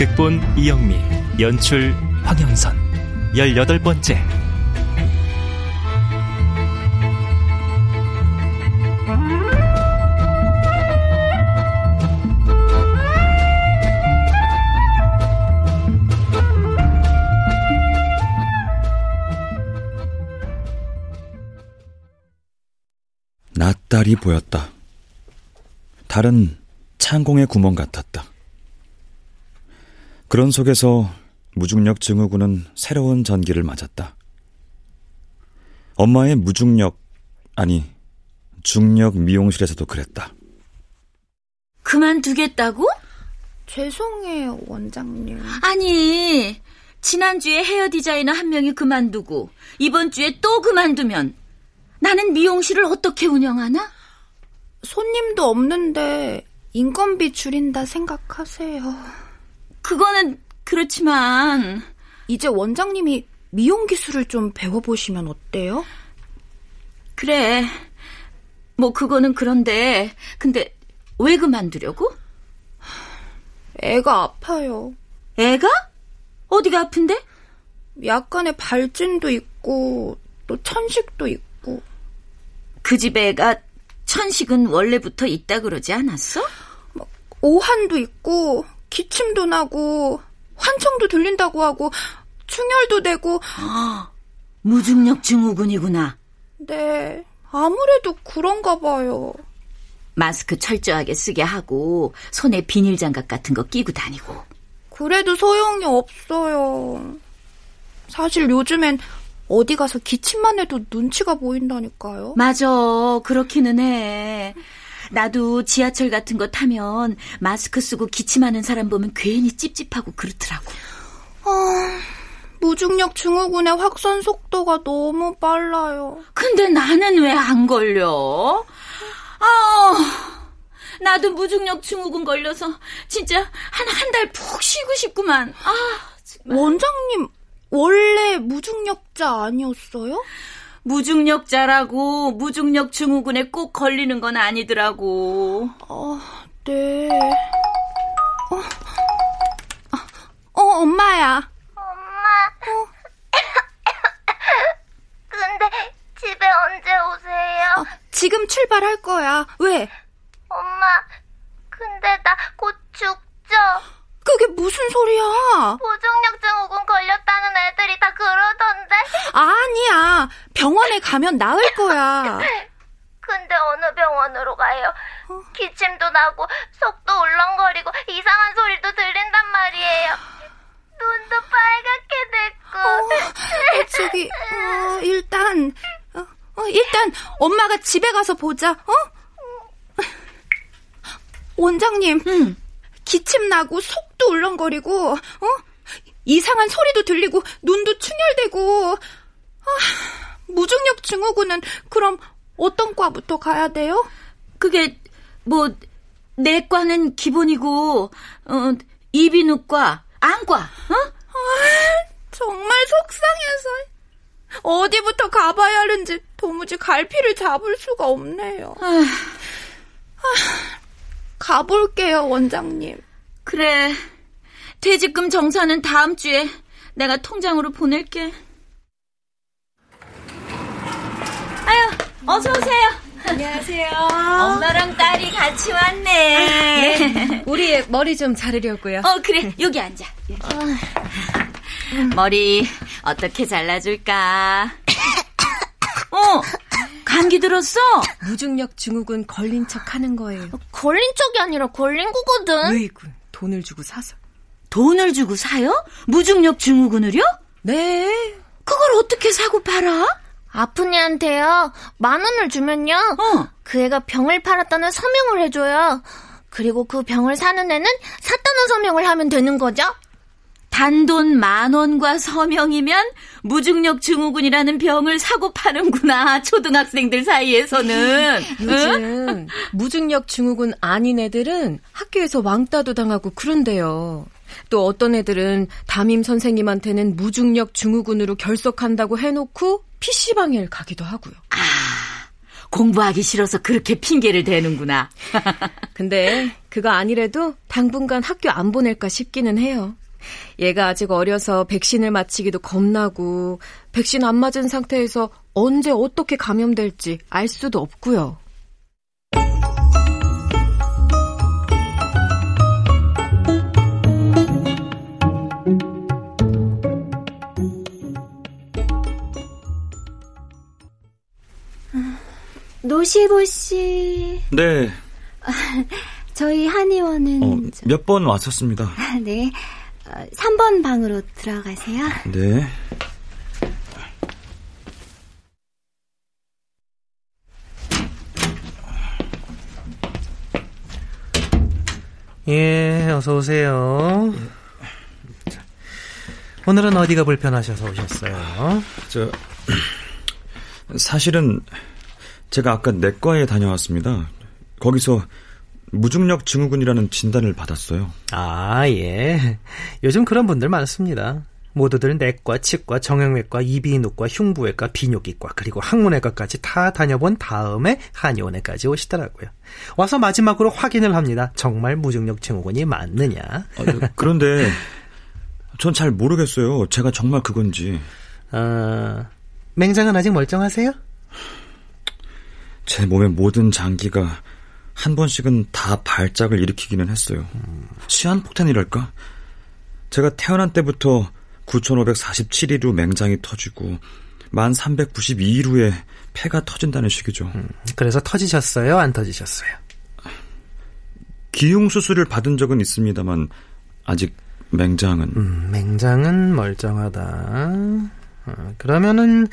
극본 이영미 연출 황영선 열여덟 번째 낯달이 보였다. 달은 창공의 구멍 같았다. 그런 속에서 무중력 증후군은 새로운 전기를 맞았다. 엄마의 무중력, 아니, 중력 미용실에서도 그랬다. 그만두겠다고? 죄송해요, 원장님. 아니, 지난주에 헤어 디자이너 한 명이 그만두고, 이번 주에 또 그만두면, 나는 미용실을 어떻게 운영하나? 손님도 없는데, 인건비 줄인다 생각하세요. 그거는 그렇지만, 이제 원장님이 미용 기술을 좀 배워보시면 어때요? 그래. 뭐, 그거는 그런데, 근데, 왜 그만두려고? 애가 아파요. 애가? 어디가 아픈데? 약간의 발진도 있고, 또 천식도 있고. 그 집에 애가 천식은 원래부터 있다 그러지 않았어? 막 오한도 있고, 기침도 나고, 환청도 들린다고 하고, 충혈도 되고. 아, 무중력 증후군이구나. 네, 아무래도 그런가 봐요. 마스크 철저하게 쓰게 하고 손에 비닐 장갑 같은 거 끼고 다니고. 그래도 소용이 없어요. 사실 요즘엔 어디 가서 기침만 해도 눈치가 보인다니까요. 맞아, 그렇기는 해. 나도 지하철 같은 거 타면 마스크 쓰고 기침하는 사람 보면 괜히 찝찝하고 그렇더라고. 아, 무중력 증후군의 확산 속도가 너무 빨라요. 근데 나는 왜 안 걸려? 아, 나도 무중력 증후군 걸려서 진짜 한 한 달 푹 쉬고 싶구만. 아, 정말. 원장님 원래 무중력자 아니었어요? 무중력자라고 무중력 증후군에 꼭 걸리는 건 아니더라고. 아, 저기 어, 일단 어, 어, 일단 엄마가 집에 가서 보자. 어? 원장님. 응. 기침 나고 속도 울렁거리고 어? 이상한 소리도 들리고 눈도 충혈되고 아, 무중력 증후군은 그럼 어떤 과부터 가야 돼요? 그게 뭐 내과는 기본이고 어, 이비인후과, 안과, 어? 아, 정말 속상해서 어디부터 가봐야 하는지 도무지 갈피를 잡을 수가 없네요. 아, 아, 가볼게요, 원장님. 그래. 퇴직금 정산은 다음 주에 내가 통장으로 보낼게. 아유, 어서 오세요. 안녕하세요. 엄마랑 딸이 같이 왔네. 아, 네. 우리 머리 좀 자르려고요. 어, 그래. 여기 앉아. 머리 어떻게 잘라줄까? 어, 감기 들었어? 무중력 증후군 걸린 척 하는 거예요. 어, 걸린 척이 아니라 걸린 거거든. 왜이구, 돈을 주고 사서. 돈을 주고 사요? 무중력 증후군을요? 네. 그걸 어떻게 사고 팔아? 아픈 애한테요. 만 원을 주면요. 어. 그 애가 병을 팔았다는 서명을 해줘요. 그리고 그 병을 사는 애는 샀다는 서명을 하면 되는 거죠. 단돈 만 원과 서명이면 무중력 증후군이라는 병을 사고 파는구나. 초등학생들 사이에서는. 요즘 무중력 증후군 아닌 애들은 학교에서 왕따도 당하고 그런데요. 또 어떤 애들은 담임 선생님한테는 무중력 증후군으로 결석한다고 해놓고 PC방에 가기도 하고요. 아, 공부하기 싫어서 그렇게 핑계를 대는구나. 근데 그거 아니래도 당분간 학교 안 보낼까 싶기는 해요. 얘가 아직 어려서 백신을 맞히기도 겁나고 백신 안 맞은 상태에서 언제 어떻게 감염될지 알 수도 없고요. 노시보 씨. 네. 저희 한의원은 어, 몇번 왔었습니다. 네. 3번 어, 방으로 들어가세요. 네. 예, 어서 오세요. 오늘은 어디가 불편하셔서 오셨어요? 저 사실은 제가 아까 내과에 다녀왔습니다. 거기서 무중력 증후군이라는 진단을 받았어요. 아, 예. 요즘 그런 분들 많습니다. 모두들 내과, 치과, 정형외과, 이비인후과, 흉부외과, 비뇨기과, 그리고 항문외과까지 다 다녀본 다음에 한의원에까지 오시더라고요. 와서 마지막으로 확인을 합니다. 정말 무중력 증후군이 맞느냐. 아, 그런데 전 잘 모르겠어요. 제가 정말 그건지. 아, 맹장은 아직 멀쩡하세요? 제 몸의 모든 장기가 한 번씩은 다 발작을 일으키기는 했어요. 시한폭탄이랄까? 제가 태어난 때부터 9,547일 후 맹장이 터지고 만 392일 후에 폐가 터진다는 식이죠. 음, 그래서 터지셨어요? 안 터지셨어요? 기흉 수술을 받은 적은 있습니다만 아직 맹장은 음, 맹장은 멀쩡하다. 어, 그러면은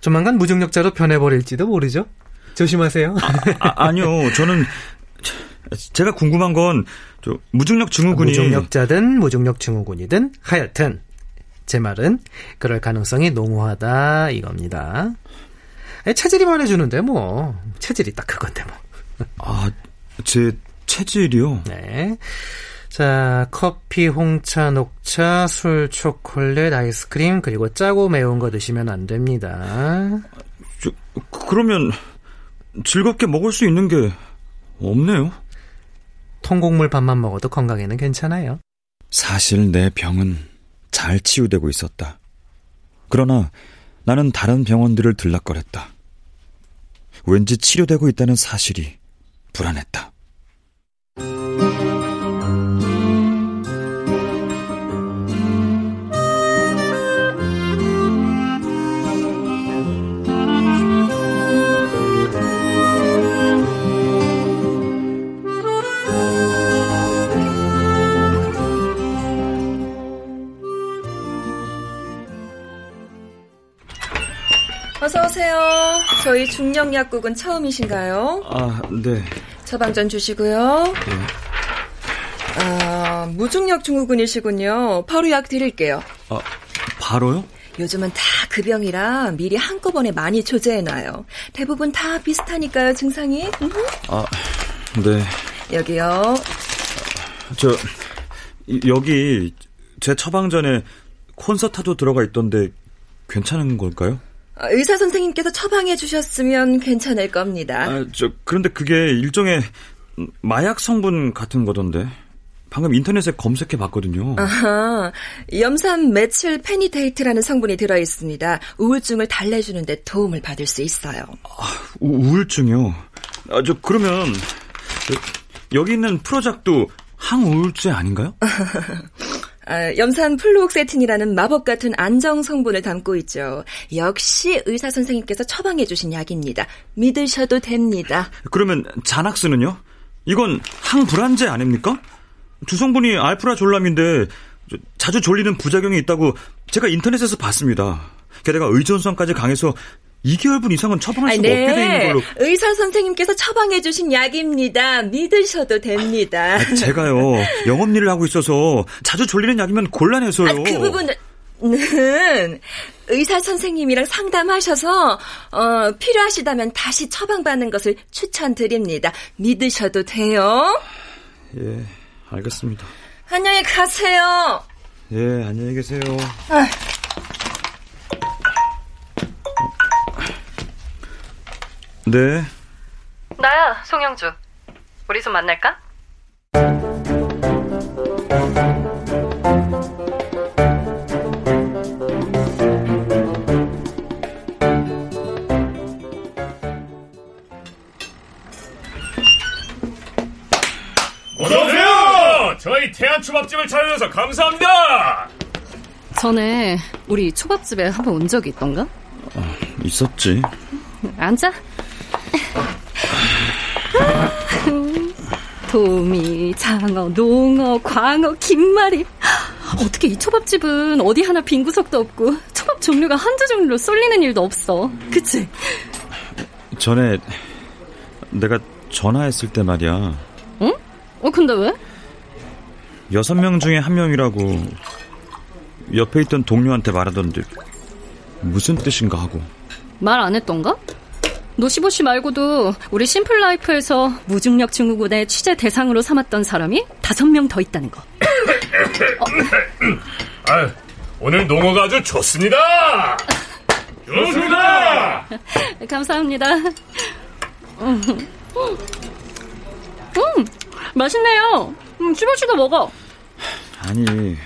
조만간 무중력자로 변해버릴지도 모르죠. 조심하세요. 아, 아 니요 저는 제가 궁금한 건 무중력 증후군이 무중력자든 무중력 증후군이든 하여튼 제 말은 그럴 가능성이 농후하다 이겁니다. 체질이 말해주는데 뭐 체질이 딱 그건데 뭐. 아, 제 체질이요? 네. 자, 커피, 홍차, 녹차, 술, 초콜릿, 아이스크림, 그리고 짜고 매운 거 드시면 안 됩니다. 저, 그러면 즐겁게 먹을 수 있는 게 없네요. 통곡물 밥만 먹어도 건강에는 괜찮아요. 사실 내 병은 잘 치유되고 있었다. 그러나 나는 다른 병원들을 들락거렸다. 왠지 치료되고 있다는 사실이 불안했다. 어서 오세요. 저희 중력 약국은 처음이신가요? 아, 네. 처방전 주시고요. 네. 아, 무중력 증후군이시군요. 바로 약 드릴게요. 아, 바로요? 요즘은 다그 병이라 미리 한꺼번에 많이 조제해놔요. 대부분 다 비슷하니까요, 증상이. 아, 네. 여기요. 저, 여기 제 처방전에 콘서타도 들어가 있던데 괜찮은 걸까요? 아, 의사 선생님께서 처방해 주셨으면 괜찮을 겁니다. 아, 저 그런데 그게 일종의 마약 성분 같은 거던데. 방금 인터넷에 검색해 봤거든요. 아하, 염산 메칠 페니데이트라는 성분이 들어 있습니다. 우울증을 달래주는데 도움을 받을 수 있어요. 아, 우, 울증이요 아, 저 그러면 저, 여기 있는 프로작도 항우울제 아닌가요? 아, 염산 플루옥세틴이라는 마법 같은 안정 성분을 담고 있죠. 역시 의사 선생님께서 처방해 주신 약입니다. 믿으셔도 됩니다. 그러면 자낙스는요? 이건 항불안제 아닙니까? 두 성분이 알프라졸람인데 자주 졸리는 부작용이 있다고 제가 인터넷에서 봤습니다. 게다가 의존성까지 강해서 2개월분 이상은 처방할 수가 네. 없게 돼 있는 걸로. 의사 선생님께서 처방해 주신 약입니다. 믿으셔도 됩니다. 아, 제가요 영업 일을 하고 있어서 자주 졸리는 약이면 곤란해서요. 아, 그 부분은 의사 선생님이랑 상담하셔서 어, 필요하시다면 다시 처방받는 것을 추천드립니다. 믿으셔도 돼요. 예, 알겠습니다. 안녕히 가세요. 예, 안녕히 계세요. 아. 네. 나야, 송영주. 우리 좀 만날까? 어서오세요! 저희 태안 초밥집을 찾아줘서 감사합니다! 전에 우리 초밥집에 한번 온 적이 있던가? 어, 있었지. 앉아. 도미, 장어, 농어, 광어, 김말이. 어떻게 이 초밥집은 어디 하나 빈 구석도 없고 초밥 종류가 한두 종류로 쏠리는 일도 없어. 그치? 전에 내가 전화했을 때 말이야. 응? 어, 근데 왜? 여섯 명 중에 한 명이라고 옆에 있던 동료한테 말하던데 무슨 뜻인가 하고. 말 안 했던가? 노시보시 말고도 우리 심플라이프에서 무중력 증후군의 취재 대상으로 삼았던 사람이 다섯 명 더 있다는 거. 아, 오늘 농어가 아주 좋습니다! 좋습니다! 감사합니다. 음, 음 맛있네요. 음, 씹어씹어 먹어. 아니,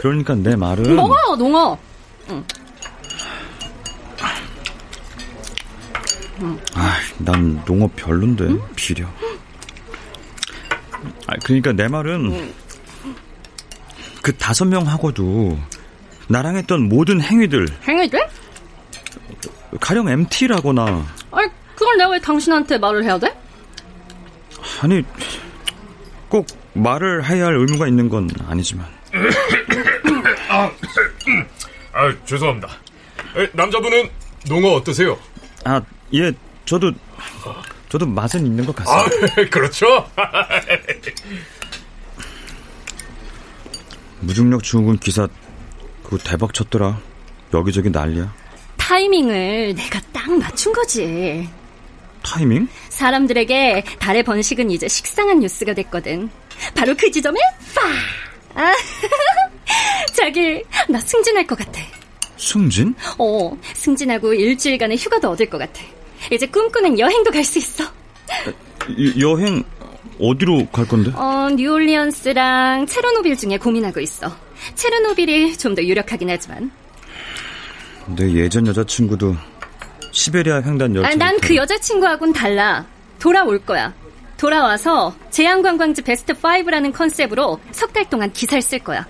그러니까 내 말은. 먹어, 농어. 응. 아, 난 농어 별론데 응? 비려. 아, 그러니까 내 말은 응. 그 다섯 명하고도 나랑 했던 모든 행위들. 행위들? 가령 MT라거나. 아니, 그걸 내가 왜 당신한테 말을 해야 돼? 아니, 꼭 말을 해야 할 의무가 있는 건 아니지만. 아, 아, 죄송합니다. 에, 남자분은 농어 어떠세요? 아, 예, 저도, 저도 맛은 있는 것 같습니다. 아, 그렇죠? 무중력 증후군 기사, 그거 대박 쳤더라. 여기저기 난리야. 타이밍을 내가 딱 맞춘 거지. 타이밍? 사람들에게 달의 번식은 이제 식상한 뉴스가 됐거든. 바로 그 지점에 빠! 아, 자기, 나 승진할 것 같아. 승진? 어, 승진하고 일주일간의 휴가도 얻을 것 같아. 이제 꿈꾸는 여행도 갈 수 있어. 여, 여행 어디로 갈 건데? 어, 뉴올리언스랑 체르노빌 중에 고민하고 있어. 체르노빌이 좀 더 유력하긴 하지만. 내 예전 여자친구도 시베리아 횡단 열차. 아, 난 그 여자친구하고는 달라. 돌아올 거야. 돌아와서 제한관광지 베스트 5라는 컨셉으로 석 달 동안 기사를 쓸 거야.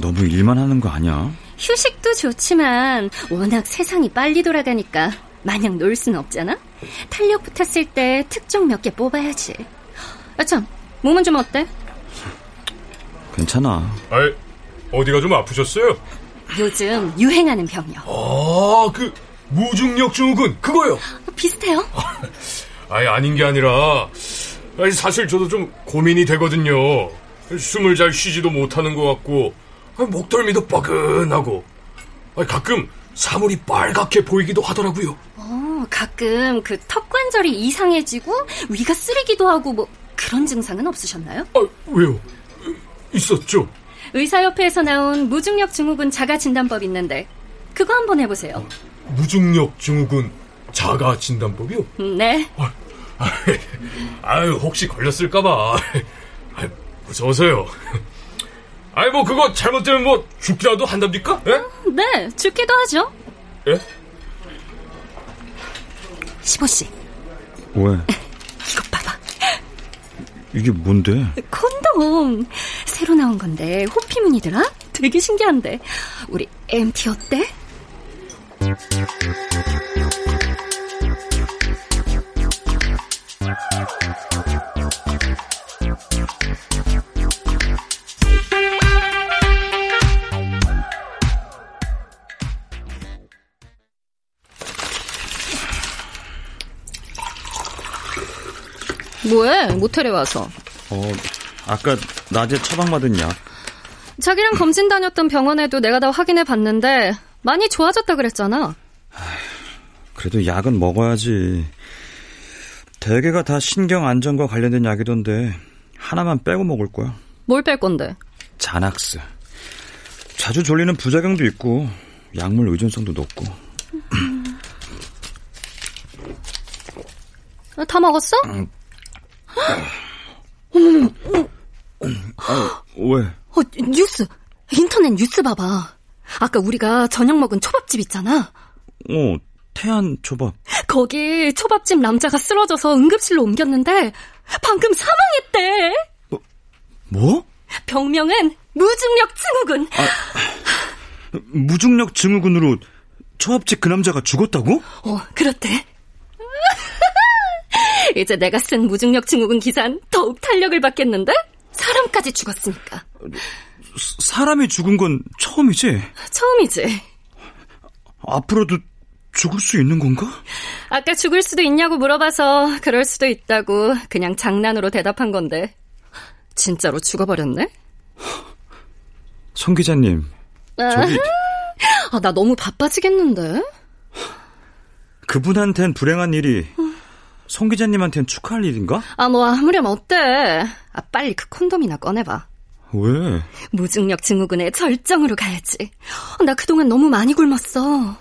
너무 일만 하는 거 아니야? 휴식도 좋지만 워낙 세상이 빨리 돌아가니까 마냥 놀 수는 없잖아? 탄력 붙었을 때 특종 몇 개 뽑아야지. 아, 참, 몸은 좀 어때? 괜찮아. 아, 어디가 좀 아프셨어요? 요즘 유행하는 병이요. 아, 그 무중력 증후군 그거요. 비슷해요. 아니 아닌 게 아니라 아니, 사실 저도 좀 고민이 되거든요. 숨을 잘 쉬지도 못하는 것 같고 목덜미도 뻐근하고 아니, 가끔 사물이 빨갛게 보이기도 하더라고요. 어, 가끔 그 턱 관절이 이상해지고 위가 쓰리기도 하고 뭐 그런 증상은 없으셨나요? 아, 왜요? 있었죠. 의사협회에서 나온 무중력 증후군 자가 진단법 있는데 그거 한번 해보세요. 무중력 증후군 자가 진단법이요? 네. 아유, 혹시 걸렸을까봐. 아유, 무서워서요. 아이, 뭐, 그거 잘못되면 뭐, 죽기라도 한답니까? 예? 네, 죽기도 하죠. 예? 시보씨. 왜? 이거 봐봐. 이게 뭔데? 콘돔. 새로 나온 건데, 호피무늬더라? 되게 신기한데. 우리 MT 어때? 뭐해? 모텔에 와서. 어, 아까 낮에 처방받은 약. 자기랑 검진 다녔던 병원에도 내가 다 확인해 봤는데 많이 좋아졌다 그랬잖아. 그래도 약은 먹어야지. 대개가 다 신경 안정과 관련된 약이던데 하나만 빼고 먹을 거야. 뭘 뺄 건데? 자낙스. 자주 졸리는 부작용도 있고 약물 의존성도 높고. 다 먹었어? 아, 왜? 어, 뉴스. 인터넷 뉴스 봐봐. 아까 우리가 저녁 먹은 초밥집 있잖아. 어, 태안 초밥. 거기 초밥집 남자가 쓰러져서 응급실로 옮겼는데 방금 사망했대. 뭐? 뭐? 병명은 무중력 증후군. 아, 무중력 증후군으로 초밥집 그 남자가 죽었다고? 어, 그렇대. 이제 내가 쓴 무중력 증후군 기사는 더욱 탄력을 받겠는데? 사람까지 죽었으니까. 사람이 죽은 건 처음이지? 처음이지. 앞으로도 죽을 수 있는 건가? 아까 죽을 수도 있냐고 물어봐서 그럴 수도 있다고 그냥 장난으로 대답한 건데. 진짜로 죽어버렸네? 송 기자님. 저기... 아, 나 너무 바빠지겠는데? 그분한텐 불행한 일이 송 기자님한텐 축하할 일인가? 아, 뭐 아무렴 어때? 아, 빨리 그 콘돔이나 꺼내봐. 왜? 무중력 증후군의 절정으로 가야지. 나 그동안 너무 많이 굶었어.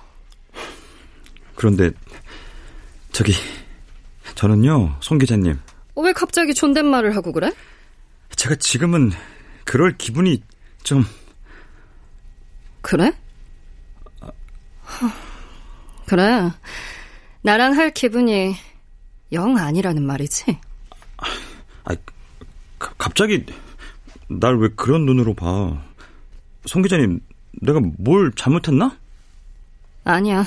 그런데 저기 저는요, 송 기자님. 왜 갑자기 존댓말을 하고 그래? 제가 지금은 그럴 기분이 좀 그래? 그래. 나랑 할 기분이 영 아니라는 말이지. 아, 갑자기 날 왜 그런 눈으로 봐? 송 기자님, 내가 뭘 잘못했나? 아니야.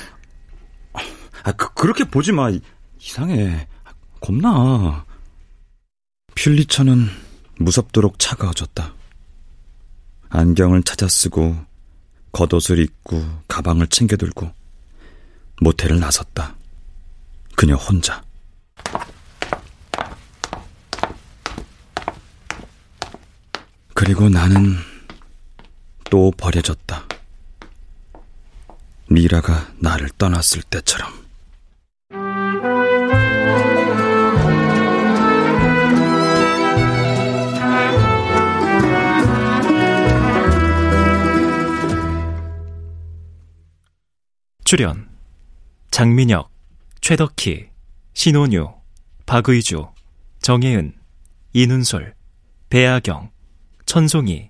아, 그, 그렇게 보지 마. 이상해. 겁나. 퓰리처는 무섭도록 차가워졌다. 안경을 찾아 쓰고 겉옷을 입고 가방을 챙겨 들고 모텔을 나섰다. 그녀 혼자. 그리고 나는 또 버려졌다. 미라가 나를 떠났을 때처럼. 출연 장민혁, 최덕희, 신혼유, 박의주, 정혜은, 이눈솔, 배아경, 천송이,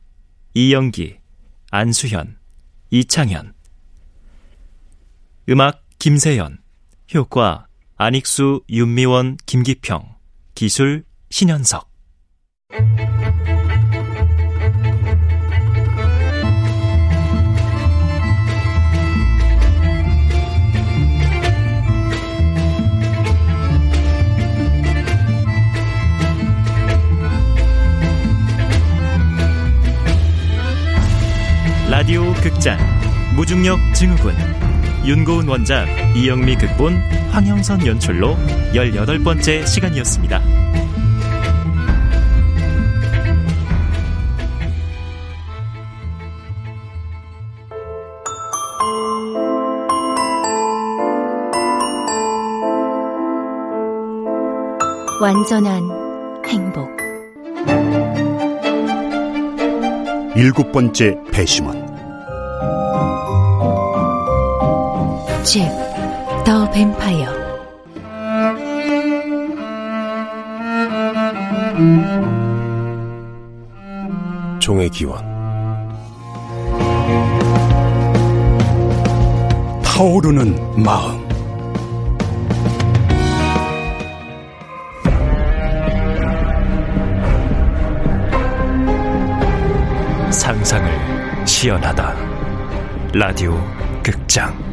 이영기, 안수현, 이창현. 음악 김세연 효과 안익수, 윤미원, 김기평. 기술 신현석 라디오 극장. 무중력 증후군. 윤고은 원작 이영미 극본 황영선 연출로 18번째 시간이었습니다. 완전한 행복. 일곱 번째 배심원 잭, 더 뱀파이어. 종의 기원. 타오르는 마음. 상상을 시연하다. 라디오 극장